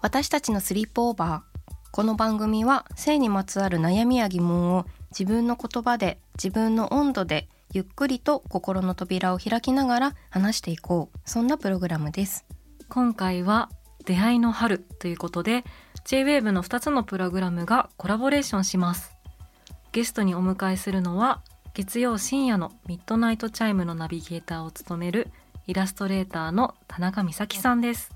私たちのスリープオーバーこの番組は性にまつわる悩みや疑問を自分の言葉で自分の温度でゆっくりと心の扉を開きながら話していこうそんなプログラムです今回は出会いの春ということで J-WAVE の2つのプログラムがコラボレーションします。ゲストにお迎えするのは月曜深夜のミッドナイトチャイムのナビゲーターを務めるイラストレーターのたなかみさきさんです。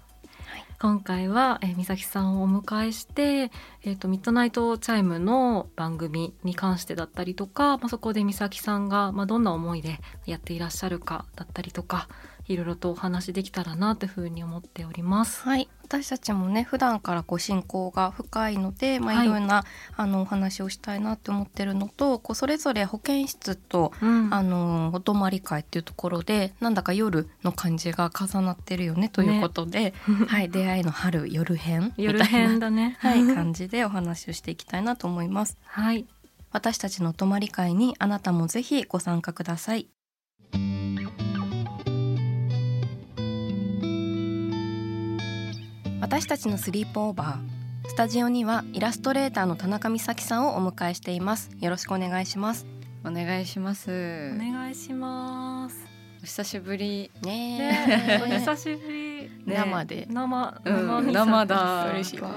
今回は、えー、みさきさんをお迎えして、えー、とミッドナイトチャイムの番組に関してだったりとか、まあ、そこでみさきさんが、まあ、どんな思いでやっていらっしゃるかだったりとかいろいろとお話できたらなというふうに思っております。はい私たちもね普段からこう親交が深いので、まあ、はいいろんな、あのお話をしたいなって思ってるのとこうそれぞれ保健室とうんあのお泊まり会っていうところでなんだか夜の感じが重なってるよねということで、はい、出会いの春夜編みたいな夜編だね。はい、感じでお話をしていきたいなと思います。はい。私たちのお泊まり会にあなたもぜひご参加ください。私たちのスリープオーバースタジオにはイラストレーターの田中美咲さんをお迎えしていますよろしくお願いしますお願いします。お願いします。お久しぶり。ねねえ、おえ久しぶり。ね生で生、うん生だ嬉しいわ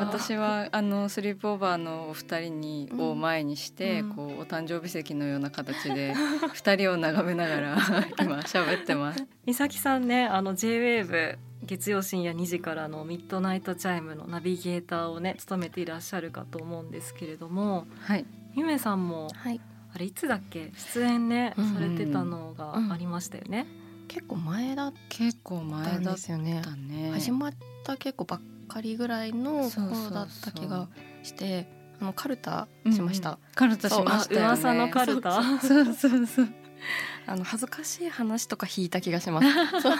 私はあのスリープオーバーのお二人にうんを前にして、うんこうお誕生日席のような形で二人を眺めながら今喋ってます。みさきさんね、あの J-WAVE 月曜深夜2時からのミッドナイトチャイムのナビゲーターをね務めていらっしゃるかと思うんですけれども、はい。ゆめさんもはいあれいつだっけ？出演ね、うんされてたのがありましたよね。結構前だっ結構た前だっんですよねたね。始まった結構ばっかりぐらいのそうそうそう頃だった気がしてあのカルタしました、うんうんカルタしましたよね。あ噂のカルタ。そうそうそう。あの恥ずかしい話とか引いた気がします。そう。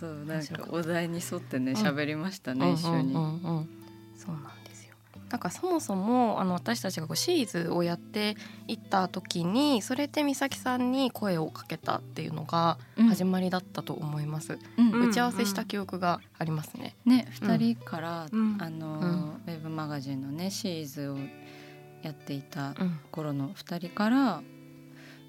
そうなんかお題に沿ってねうん。喋りましたね、一緒に。そうなんですよ。なんかそもそもあの私たちがこうシリーズをやっていった時にそれで美咲さんに声をかけたっていうのがうん。始まりだったと思います、うんうん打ち合わせした記憶がありますね、ねうん二人から、うん。あの、うん。ウェブマガジンのねシリーズをやっていたうん。頃の二人から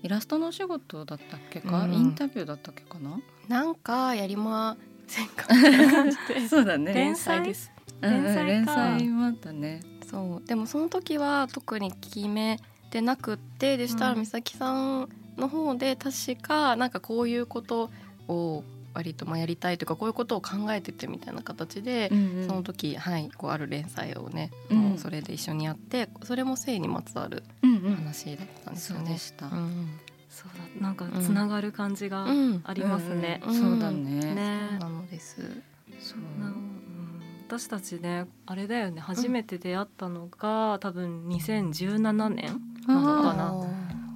イラストのお仕事だったっけか、うん。インタビューだったっけかな、なんかやりませんか？そうだね。連載です。うんうん連載もあったね。そう。でもその時は特に決めてなくってでしたらうん美咲さんの方で確かなんかこういうことを割とまあやりたいというかこういうことを考えててみたいな形で、うんその時はいこうある連載をね、うん。それで一緒にやってそれも性にまつわるうんうん。話だったんですそよね。うでした、うん。そうだ、なんかつながる感じがうん。ありますね。うんそうだね。ね。なのです。そう。なうん私たちねあれだよね。初めて出会ったのが、多分2017年なのかな。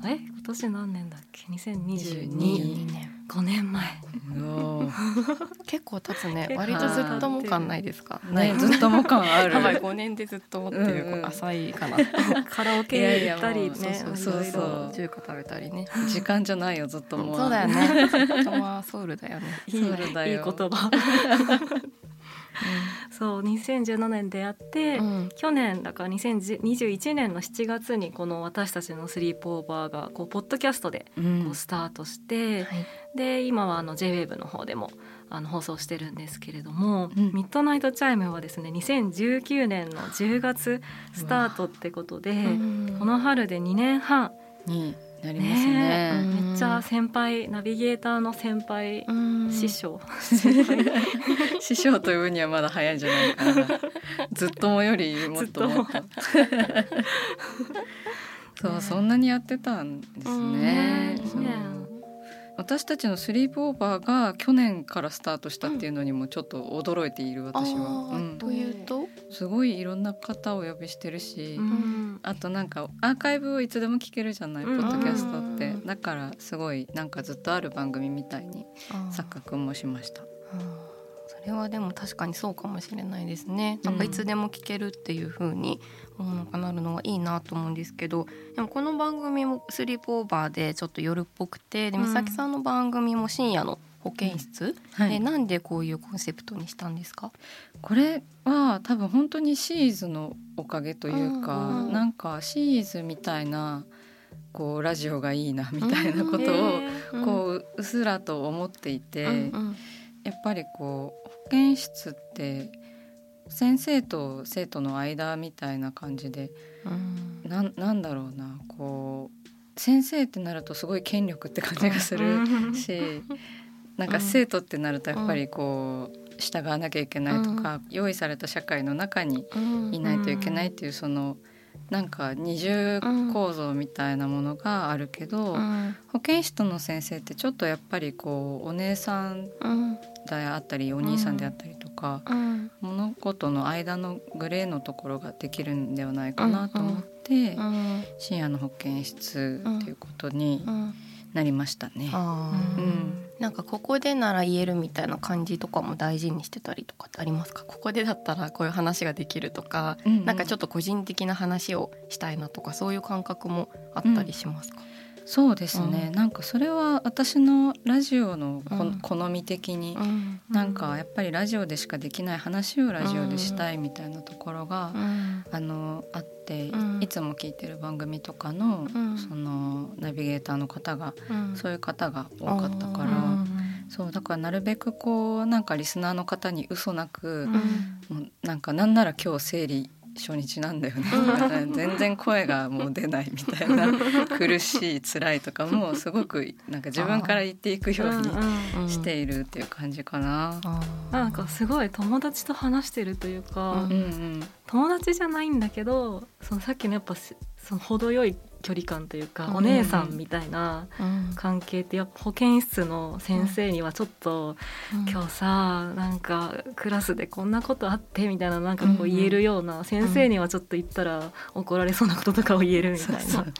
あえ？今年何年だっけ？ー2022 22年5年前。結構経つね。割とずっとも感ないですか？ねずっとも感ある。やばい5年でずっと持ってる、う浅いかな。カラオケ行ったりねそうそう中華食べたりね。時間じゃないよずっともそうだよね。ずっとまあソウルだよね。いいソウルだよ。いい言葉そう2017年出会って、うん。去年だから2021年の7月にこの私たちのスリープオーバーがこうポッドキャストでうん。こうスタートして、はい。で今はあの J-WAVE の方でもあの放送してるんですけれども、うん。ミッドナイトチャイムはですね2019年の10月スタートってことで、この春で2年半になりますね。うん。めっちゃ先輩ナビゲーターの先輩、うん。師匠。師匠という分にはまだ早いんじゃないかな。ずっともよりもっとも。っと。そうそんなにやってたんですね。私たちのスリープオーバーが去年からスタートしたっていうのにもちょっと驚いている私は、うん。というと、すごいいろんな方をお呼びしてるし、うん。あとなんかアーカイブをいつでも聞けるじゃない、うん。ポッドキャストって。うん。だからすごいなんかずっとある番組みたいに錯覚もしました。うんそれはでも確かにそうかもしれないですね。なんかいつでも聞けるっていう風に思うかなるのはいいなと思うんですけど、でもこの番組もスリープオーバーでちょっと夜っぽくて、でうん。美咲さんの番組も深夜の保健室、はでなんでこういうコンセプトにしたんですか？これは多分本当にシーズのおかげというか、うんうんなんかシーズみたいなこうラジオがいいなみたいなことをうん。こううっすらと思っていて、うんうん。やっぱりこう保健室って先生と生徒の間みたいな感じでうん。なんなんだろうなこう先生ってなるとすごい権力って感じがするし、なんか生徒ってなるとやっぱりこう従わなきゃいけないとか、用意された社会の中にうん。いないといけないっていうそのなんか二重構造みたいなものがあるけど、うん。保健室の先生ってちょっとやっぱりこうお姉さんであったりお兄さんであったりとか、うん。物事の間のグレーのところができるんではないかなと思って、うん。深夜の保健室っていうことにうんなりましたね。うん。なんかここでなら言えるみたいな感じとかも大事にしてたりとかってありますか？ここでだったらこういう話ができるとか、うんうん。なんかちょっと個人的な話をしたいなとかそういう感覚もあったりしますか、そうですね、うん。なんかそれは私のラジオのこ、うん。好み的に、うん。なんかやっぱりラジオでしかできない話をラジオでしたいみたいなところが、うん。あのあって、うん。いつも聞いてる番組とかの、うん。そのナビゲーターの方がうん。そういう方が多かったから、うんそうだからなるべくこうなんかリスナーの方に嘘なく、うん。もうなんかなんなら今日生理初日なんだよね。全然声がもう出ないみたいな 苦しい辛いとかもすごくなんか自分から言っていくようにうんしているっていう感じかな。なんかすごい友達と話してるというか、うんうんうん。友達じゃないんだけどそのさっきのやっぱすその程よい距離感というか、うん。お姉さんみたいなうん。関係ってやっぱ保健室の先生にはちょっと、今日さなんかクラスでこんなことあってみたいななんかこう言えるような、先生にはちょっと言ったら怒られそうなこととかを言えるみたいな。そう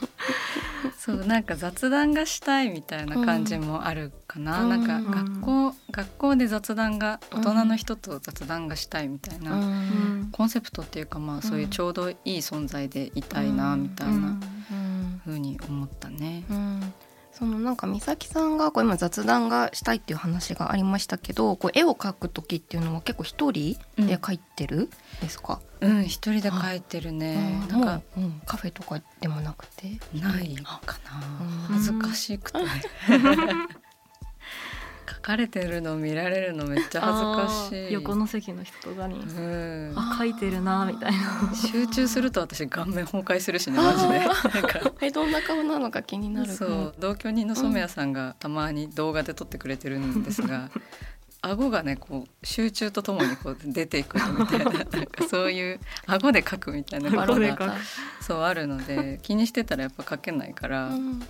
そうなんか雑談がしたいみたいな感じもあるかな、うんなんかうん。学校学校で雑談が大人の人と雑談がしたいみたいな、うん。コンセプトっていうかまあそういうちょうどいい存在でいたいなみたいなうん。風に思ったね。うん。そのなんか美咲さんがこう今雑談がしたいっていう話がありましたけどこう絵を描く時っていうのは結構一人で描いてるですか、うん一人で書いてるね。なんかもう、うん、カフェとかでもなくて？ないかうん。な。恥ずかしくて。書かれてるの見られるのめっちゃ恥ずかしい。横の席の人とかにうん。あ書いてるなみたいな。集中すると私顔面崩壊するしね マジで。なんかえどんな顔なのか気になるそう同居人の染谷さんがたまに動画で撮ってくれてるんですが、顎がねこう集中とともにこう出ていくみたいななんかそういう顎で描くみたいなことがそうあるので気にしてたらやっぱ描けないから、うん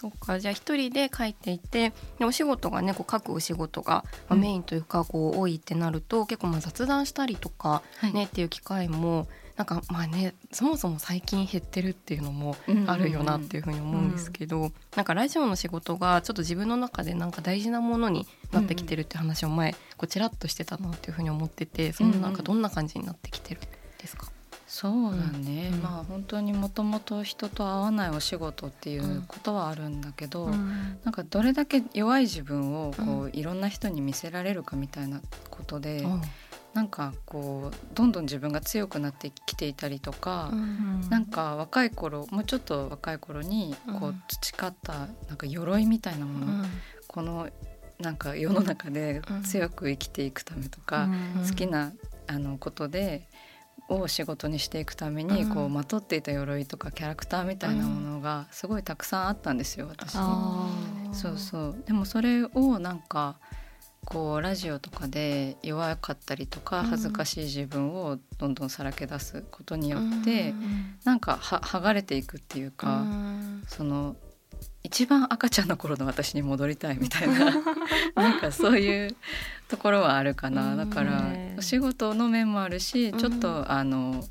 そっか。じゃあ一人で書いていてでお仕事がねこう書くお仕事が、まあうん。メインというかこう多いってなると結構まあ雑談したりとかはい。ね、っていう機会もなんかまあねそもそも最近減ってるっていうのもうんうんうんあるよなっていうふうに思うんですけど、なんかラジオの仕事がちょっと自分の中でなんか大事なものになってきてるって話を前こうちらっとしてたなっていうふうに思っててそのなんかどんな感じになってきてるんですか、そうだ。ね、うん。まあ本当にもともと人と会わないお仕事っていうことはあるんだけど、なんかどれだけ弱い自分をこう、いろんな人に見せられるかみたいなことで、なんかこうどんどん自分が強くなってきていたりとか、うん。なんか若い頃もうちょっと若い頃にこううん培ったなんか鎧みたいなもの、このなんか世の中で強く生きていくためとか、うん。好きなあのことでを仕事にしていくために、うん。こうまとっていた鎧とかキャラクターみたいなものがすごいたくさんあったんですよ私。あそうそう。でもそれをなんかこうラジオとかで弱かったりとかうん。恥ずかしい自分をどんどんさらけ出すことによって、うん。なんかは剥がれていくっていうか、うん。その一番赤ちゃんの頃の私に戻りたいみたいな。なんかそういうところはあるかな、うん。だからね。お仕事の面もあるし、うん。ちょっとあの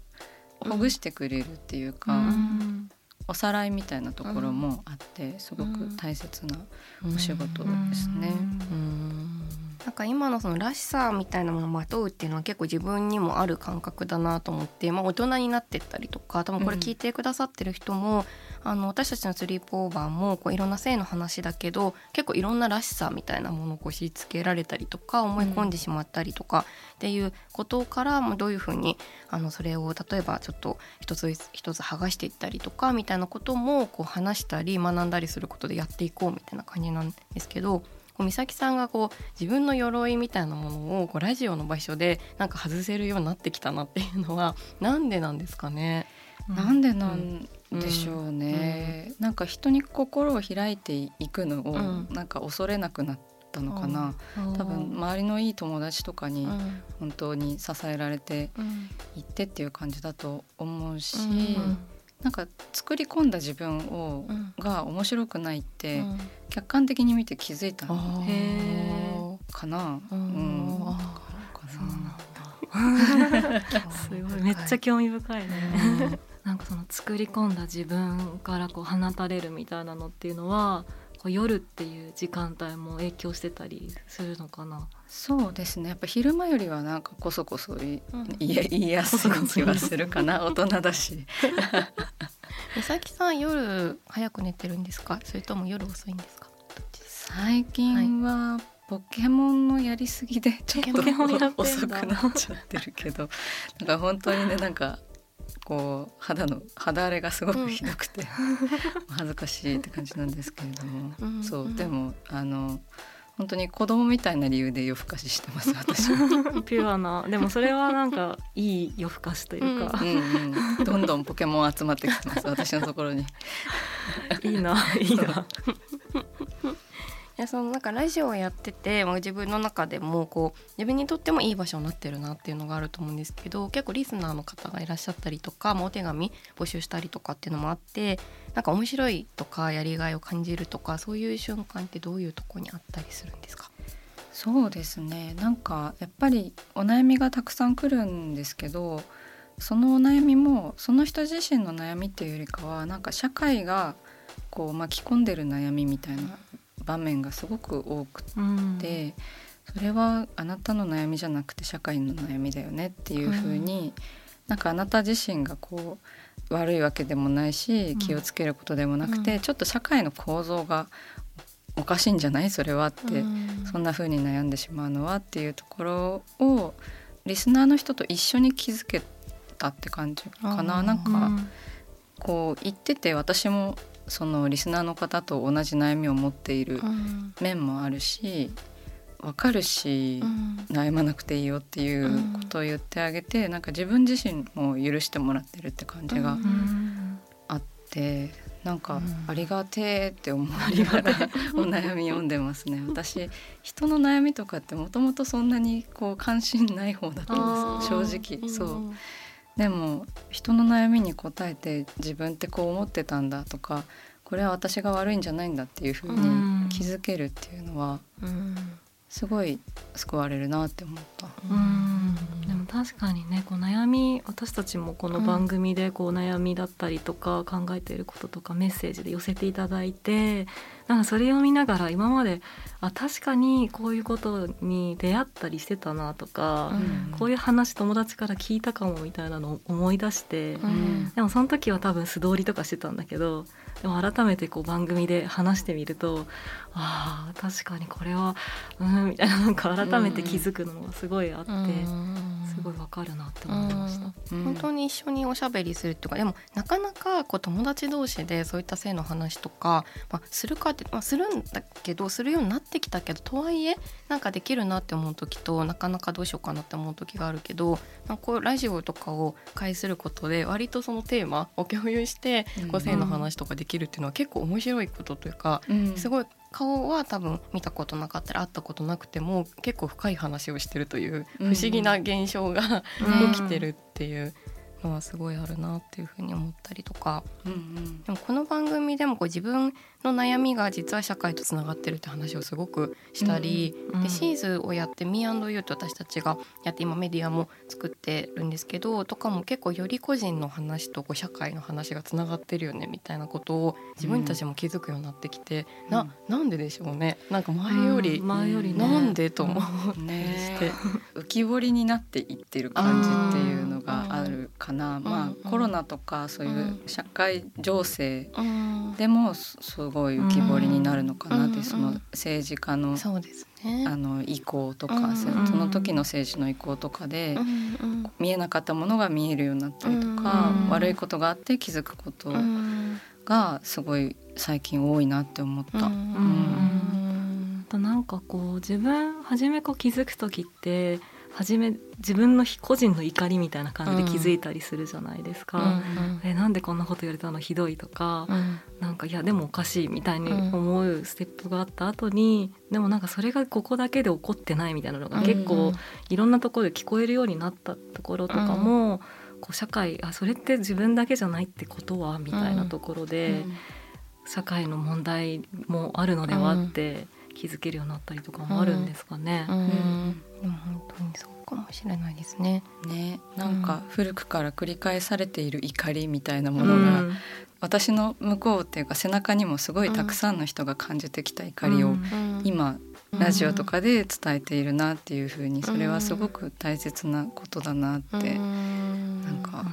ほぐしてくれるっていうか、うん。おさらいみたいなところもあってすごく大切なお仕事ですね。うん。なんか今のそのらしさみたいなものをまとうっていうのは結構自分にもある感覚だなと思って、まあ、大人になってったりとか多分これ聞いてくださってる人も、あの私たちのスリープオーバーもこういろんな性の話だけど結構いろんならしさみたいなものをこうしつけられたりとか思い込んでしまったりとかっていうことから、まあどういうふうにあのそれを例えばちょっと一つ一つ剥がしていったりとかみたいなこともこう話したり学んだりすることでやっていこうみたいな感じなんですけど。こう美咲さんがこう自分の鎧みたいなものをこうラジオの場所でなんか外せるようになってきたなっていうのはなんでなんですかね？なんでなんでしょうね、なんか人に心を開いていくのをうん。なんか恐れなくなったのかな、多分周りのいい友達とかにうん。本当に支えられてうん。いってっていう感じだと思うし、うん。なんか作り込んだ自分を、うん。が面白くないって、うん。客観的に見て気づいたあのかな。ううん。かな。すごい。めっちゃ興味深いね。なんかその作り込んだ自分からこう放たれるみたいなのっていうのはこう夜っていう時間帯も影響してたりするのかな？そうですね。やっぱ昼間よりはなんかこそこそいうん。いやすい気はするかな。大人だし。美咲さん夜早く寝てるんですか？それとも夜遅いんですか？最近はポケモンのやりすぎでちょっと遅くなっちゃってるけど。なんか本当にねなんかこう肌の肌荒れがすごくひどくて、恥ずかしいって感じなんですけれども、うん。そううん。でもあの本当に子供みたいな理由で夜更かししてます私は。ピュアな。でもそれはなんかいい夜更かしというか。う、んうん、どんどんポケモン集まってきてます私のところに。いいないいな。いやそのなんかラジオをやってて、まあ、自分の中でもこう自分にとってもいい場所になってるなっていうのがあると思うんですけど結構リスナーの方がいらっしゃったりとか、まあ、お手紙募集したりとかっていうのもあってなんか面白いとかやりがいを感じるとかそういう瞬間ってどういうとこにあったりするんですか？そうですね。なんかやっぱりお悩みがたくさん来るんですけどそのお悩みもその人自身の悩みっていうよりかはなんか社会がこう巻き込んでる悩みみたいな場面がすごく多くうん。て、それはあなたの悩みじゃなくて社会の悩みだよねっていう風に、なんかあなた自身がこう悪いわけでもないしん。気をつけることでもなくて、うん。ちょっと社会の構造がおかしいんじゃないそれはって、そんな風に悩んでしまうのはっていうところをリスナーの人と一緒に気づけたって感じかな。なんか、うん。こう言ってて私もそのリスナーの方と同じ悩みを持っているうん。面もあるし分かるし、うん。悩まなくていいよっていうことを言ってあげて、なんか自分自身も許してもらってるって感じがうん。うんあって、なんかうん。ありがてえって思いながら お悩み読んでますね。私人の悩みとかってもともとそんなにこう関心ない方だったんです正直。そうでも人の悩みに答えて自分ってこう思ってたんだとかこれは私が悪いんじゃないんだっていうふううん。に気づけるっていうのはうんすごい救われるなって思った。うん。でも確かにねこう悩み私たちもこの番組でこう悩みだったりとか考えていることとかメッセージで寄せていただいてなんかそれを見ながら今まであ確かにこういうことに出会ったりしてたなとか、うん。こういう話友達から聞いたかもみたいなのを思い出して、うん。でもその時は多分素通りとかしてたんだけどでも改めてこう番組で話してみるとああ確かにこれはうんみたいななんか改めて気づくのがすごいあって、すごいわかるなって思いました、本当に一緒におしゃべりするとかでもなかなかこう友達同士でそういった性の話とか、まあ、するかって、まあ、するんだけどするようになってきたけどとはいえなんかできるなって思う時となかなかどうしようかなって思う時があるけどなんかこうラジオとかを介することで割とそのテーマを共有してこう性の話とかできるっていうのは結構面白いことというか、すごい顔は多分見たことなかったり会ったことなくても結構深い話をしてるという不思議な現象が、起きてるっていうのはすごいあるなっていうふうに思ったりとか、うんうん、でもこの番組でもこう自分の悩みが実は社会とつながってるって話をすごくしたり、うんうん、でシーズをやって Me&You って私たちがやって今メディアも作ってるんですけどとかも結構より個人の話とこう社会の話がつながってるよねみたいなことを自分たちも気づくようになってきて、うん、ななん。ででしょうねなんか前より、うん、前より、ね、なんでと思って。ね、浮き彫りになっていってる感じっていうのがあるかな、まあ、コロナとかそういう社会情勢でもすごい浮き彫りになるのかな。って、その政治家のそうです、ね、あの意向とか、その時の政治の意向とかで、見えなかったものが見えるようになったりとか、悪いことがあって気づくことがすごい最近多いなって思った。うんなんかこう自分初めこう気づく時って初め自分の個人の怒りみたいな感じで気づいたりするじゃないですか、うん、えなんでこんなこと言われたの？ひどいとか、うん、なんかいやでもおかしいみたいに思うステップがあった後に、うん、でもなんかそれがここだけで起こってないみたいなのが結構いろんなところで聞こえるようになったところとかも、こう社会あそれって自分だけじゃないってことは？みたいなところで、社会の問題もあるのでは？って。気づけるようになったりとかもあるんですかね。うん、本当にそうかもしれないですね。ね、なんか古くから繰り返されている怒りみたいなものが、うん、私の向こうっていうか背中にもすごいたくさんの人が感じてきた怒りを今、ラジオとかで伝えているなっていうふうにそれはすごく大切なことだなってなんか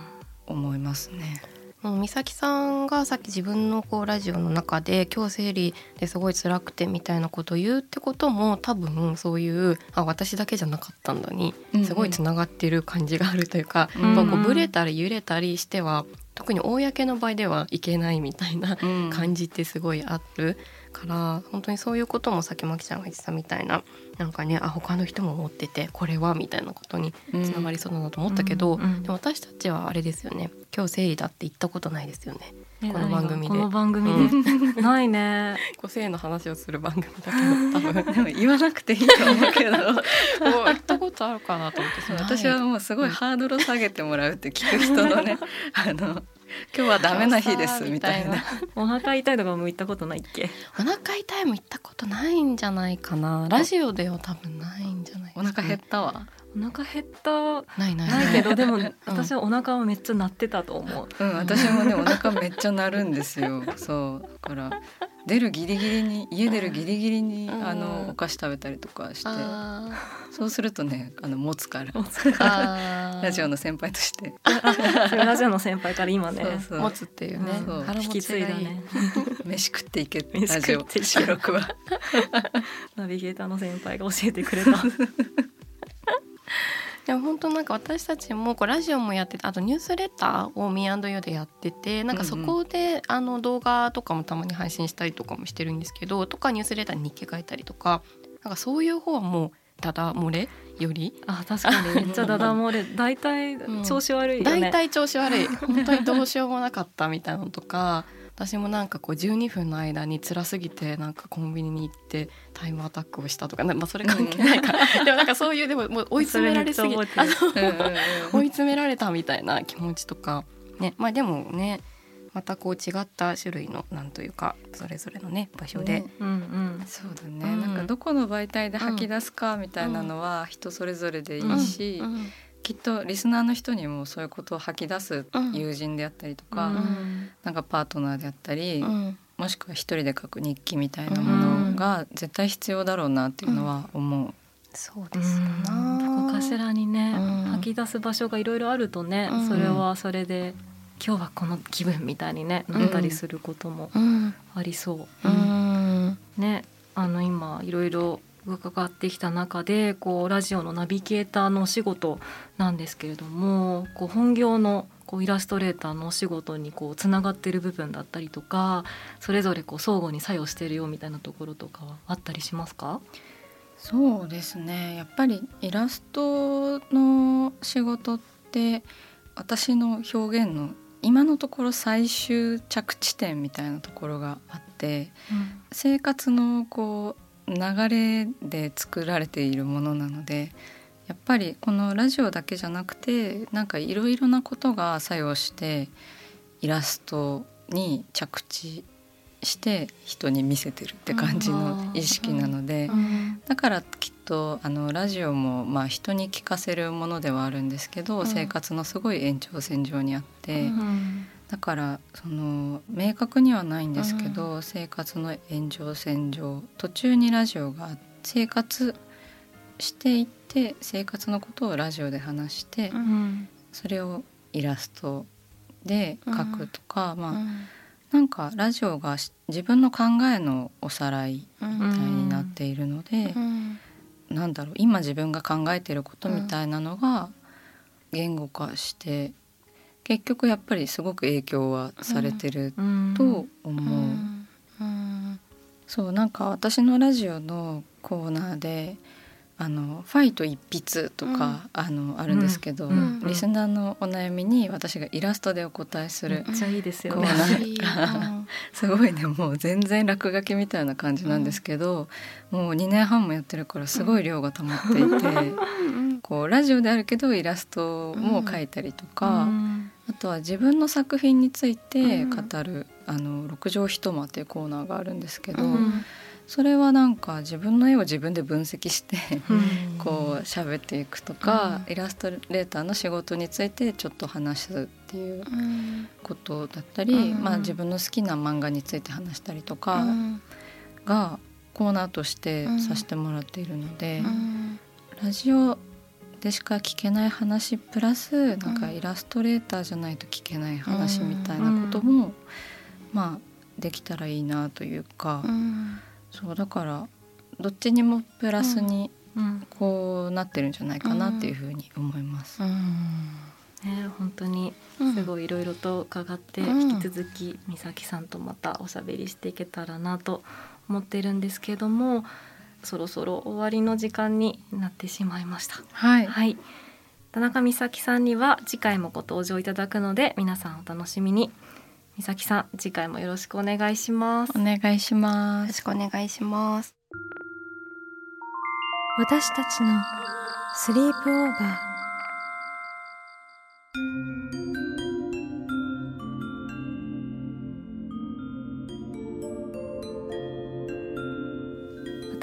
思いますね。美咲さんがさっき自分のこうラジオの中で今日生理ですごい辛くてみたいなことを言うってことも多分そういうあ私だけじゃなかったんだにすごいつながってる感じがあるというか、うん、こうブレたり揺れたりしては特に公の場合ではいけないみたいな感じってすごいあるから本当にそういうこともさっきまきちゃんが言ってたみたいななんかねあ他の人も思っててこれはみたいなことにつながりそうだなと思ったけど、うんうんうん、でも私たちはあれですよね今日生理だって言ったことないですよね。この番組で。この番組で、うん、ないね。個性の話をする番組だけど、多分 でも言わなくていいと思うけど、もう言ったことあるかなと思って。私はもうすごいハードルを下げてもらうって聞く人のね、あの今日はダメな日ですみたいな。お腹痛いとかも言ったことないっけ？お腹痛いも言ったことないんじゃないかな。ラジオでは多分ないんじゃない、お腹減ったわ。お腹減った。ないない。ないけどでも私はお腹はめっちゃ鳴ってたと思う。うん、私もねお腹めっちゃ鳴るんですよ。そう。だから出るギリギリに家出るギリギリに、あのお菓子食べたりとかして。そうするとねあの持つから。ラジオの先輩として。ラジオの先輩から今ね持つっていうね、引き継いだね。飯食っていけラジオ。収録はナビゲーターの先輩が教えてくれた でも本当なんか私たちもこうラジオもやっててあとニュースレターを Me&You でやっててなんかそこであの動画とかもたまに配信したりとかもしてるんですけどとかニュースレターに日記書いたりとかなんかそういう方はもうダダ漏れより？あ確かに。めっちゃダダ漏れ。大体調子悪いよね、大体調子悪い。本当にどうしようもなかったみたいなのとか私もなんかこう12分の間に辛すぎてなんかコンビニに行ってタイムアタックをしたとか、まあ、それ関係ないか。ら、でもなんかそういうでももう追い詰められすぎて追い詰められたみたいな気持ちとかね。まあでもねまたこう違った種類のなんというかそれぞれのね場所で、うんうん、そうだね、うん、なんかどこの媒体で吐き出すかみたいなのは人それぞれでいいし、うんうん、きっとリスナーの人にもそういうことを吐き出す友人であったりとか、うん、なんかパートナーであったり、うん、もしくは一人で書く日記みたいなものが絶対必要だろうなっていうのは思う。そうですよな、どこかしらにね、吐き出す場所がいろいろあるとね、それはそれで今日はこの気分みたいにねなったりすることもうん。ありそう。うん。ねあの今いろいろ伺ってきた中でこうラジオのナビゲーターのお仕事なんですけれどもこう本業のこうイラストレーターのお仕事にこうつながってる部分だったりとかそれぞれこう相互に作用してるよみたいなところとかはあったりしますか？そうですね。やっぱりイラストの仕事って私の表現の今のところ最終着地点みたいなところがあって生活のこう流れで作られているものなのでやっぱりこのラジオだけじゃなくてなんかいろいろなことが作用してイラストに着地して人に見せてるって感じの意識なのでうん。だからきっとあのラジオもまあ人に聞かせるものではあるんですけど、うん。生活のすごい延長線上にあって、うんだからその明確にはないんですけど、生活の延長線上途中にラジオがあって生活していって生活のことをラジオで話して、うん。それをイラストで書くとか、まあうん。なんかラジオがし自分の考えのおさらいうんみたいになっているので。うん。なんだろう今自分が考えてることみたいなのが言語化して結局やっぱりすごく影響はされてるうん。と思う、うん。うん。そうなんか私のラジオのコーナーで「あのファイト一筆」とか、あのあるんですけど、うん。リスナーのお悩みに私がイラストでお答えする、めっちゃいいです ごいねもう全然落書きみたいな感じなんですけど、もう2年半もやってるからすごい量が溜まっていて。うん。こうラジオであるけどイラストも描いたりとか、うんあとは自分の作品についてうん。語る「あの六畳一間」っていうコーナーがあるんですけど、うんそれはなんか自分の絵を自分で分析してうん。こう喋っていくとか、うん。イラストレーターの仕事についてちょっと話すっていううん。ことだったり、うん。まあ、自分の好きな漫画について話したりとうかん。がコーナーとしてさせてもらっているので。うん。ラジオでしか聞けない話プラスなんかイラストレーターじゃないと聞けない話みたいなことも、まあできたらいいなというか、うん。そうだからどっちにもプラスにうん。こうなってるんじゃないかなっていうふうに思います。うん。ね本当にうん。すごいいろいろと伺ってうん。引き続き美咲さんとまたおしゃべりしていけたらなと思ってるんですけどもそろそろ終わりの時間になってしまいました。はい、はい。田中美咲さんには次回もご登場いただくので皆さんお楽しみに。美咲さん次回もよろしくお願いします。お願いします。よろし。くお願いします。私たちのスリープオーバー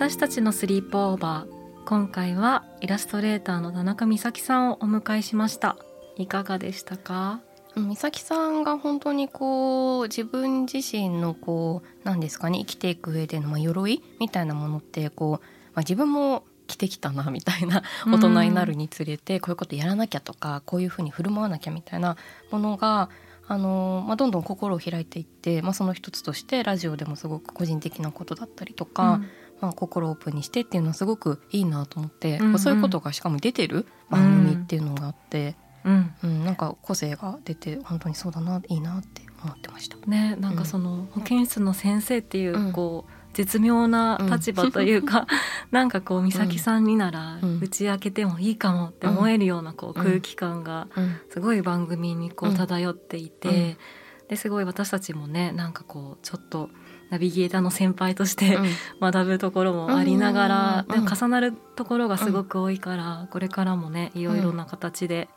私たちのスリープオーバー今回はイラストレーターの田中美咲さんをお迎えしました。いかがでしたか？美咲さんが本当にこう自分自身のこう何ですかね生きていく上でのまあ鎧みたいなものってこう、まあ、自分も着てきたなみたいな 大人になるにつれてこういうことやらなきゃとかこういうふうに振る舞わなきゃみたいなものがあの、まあ、どんどん心を開いていって、まあ、その一つとしてラジオでもすごく個人的なことだったりとか、まあ、心をオープンにしてっていうのはすごくいいなと思って、うんうんそういうことがしかも出てる番組っていうのがあって。うんうん、なんか個性が出て本当にそうだないいなって思ってました。ねなんかその保健室の先生っていう、うん。こう絶妙な立場というか、なんかこう美咲さんにならうん。打ち明けてもいいかもって思えるようなこううん。空気感がうん、すごい番組にこううん。漂っていて、うん。ですごい私たちもねなんかこうちょっとナビゲーターの先輩として、学ぶところもありながら、うんでも重なるところがすごく多いから、これからもねいろいろな形で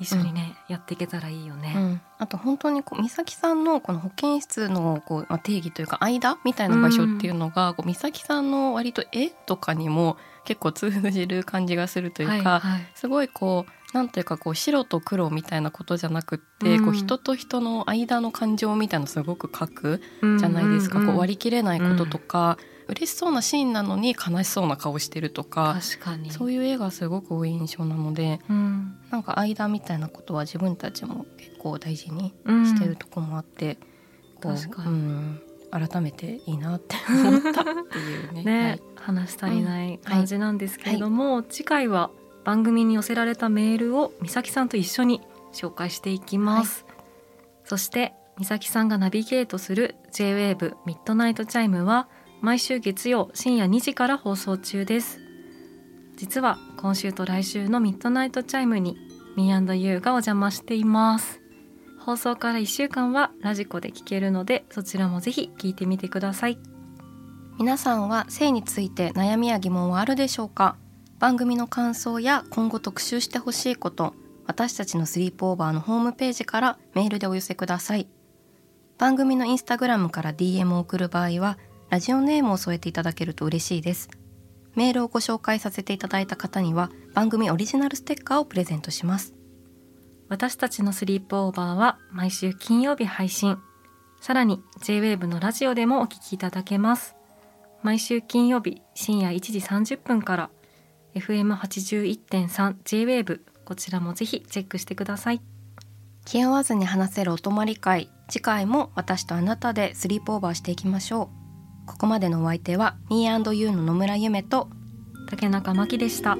一緒にね、やっていけたらいいよね。うん、あと本当にこう美咲さんのこの保健室のこう、まあ、定義というか間みたいな場所っていうのが、こう美咲さんの割と絵とかにも結構通じる感じがするというか、はいはい。すごいこうなんというかこう白と黒みたいなことじゃなくって、うん。こう人と人の間の感情みたいなのすごく書くじゃないですか、うん。うん。うんこう割り切れないこととか、嬉しそうなシーンなのに悲しそうな顔してるとか確かに。そういう絵がすごく多い印象なのでうん。なんか間みたいなことは自分たちも結構大事にうんしてるとこもあって、こう確かに。うん、改めていいなって思ったっていうね。ね、はい。話し足りない感じなんですけれども、次回は番組に寄せられたメールを美咲さんと一緒に紹介していきます、そしてみさきさんがナビゲートする J-WAVE ミッドナイトチャイムは毎週月曜深夜2時から放送中です。実は今週と来週のミッドナイトチャイムに Me&You がお邪魔しています。放送から1週間はラジコで聞けるのでそちらもぜひ聞いてみてください。皆さんは性について悩みや疑問はあるでしょうか？番組の感想や今後特集してほしいこと私たちのスリープオーバーのホームページからメールでお寄せください。番組のインスタグラムから DM を送る場合はラジオネームを添えていただけると嬉しいです。メールをご紹介させていただいた方には番組オリジナルステッカーをプレゼントします。私たちのスリープオーバーは毎週金曜日配信。さらに JWAVE のラジオでもお聞きいただけます。毎週金曜日深夜1時30分から FM81.3 JWAVE こちらもぜひチェックしてください。気合わずに話せるお泊まり会。次回も私とあなたでスリープオーバーしていきましょう。ここまでのお相手は Me&You の野村ゆめと竹中真希でした。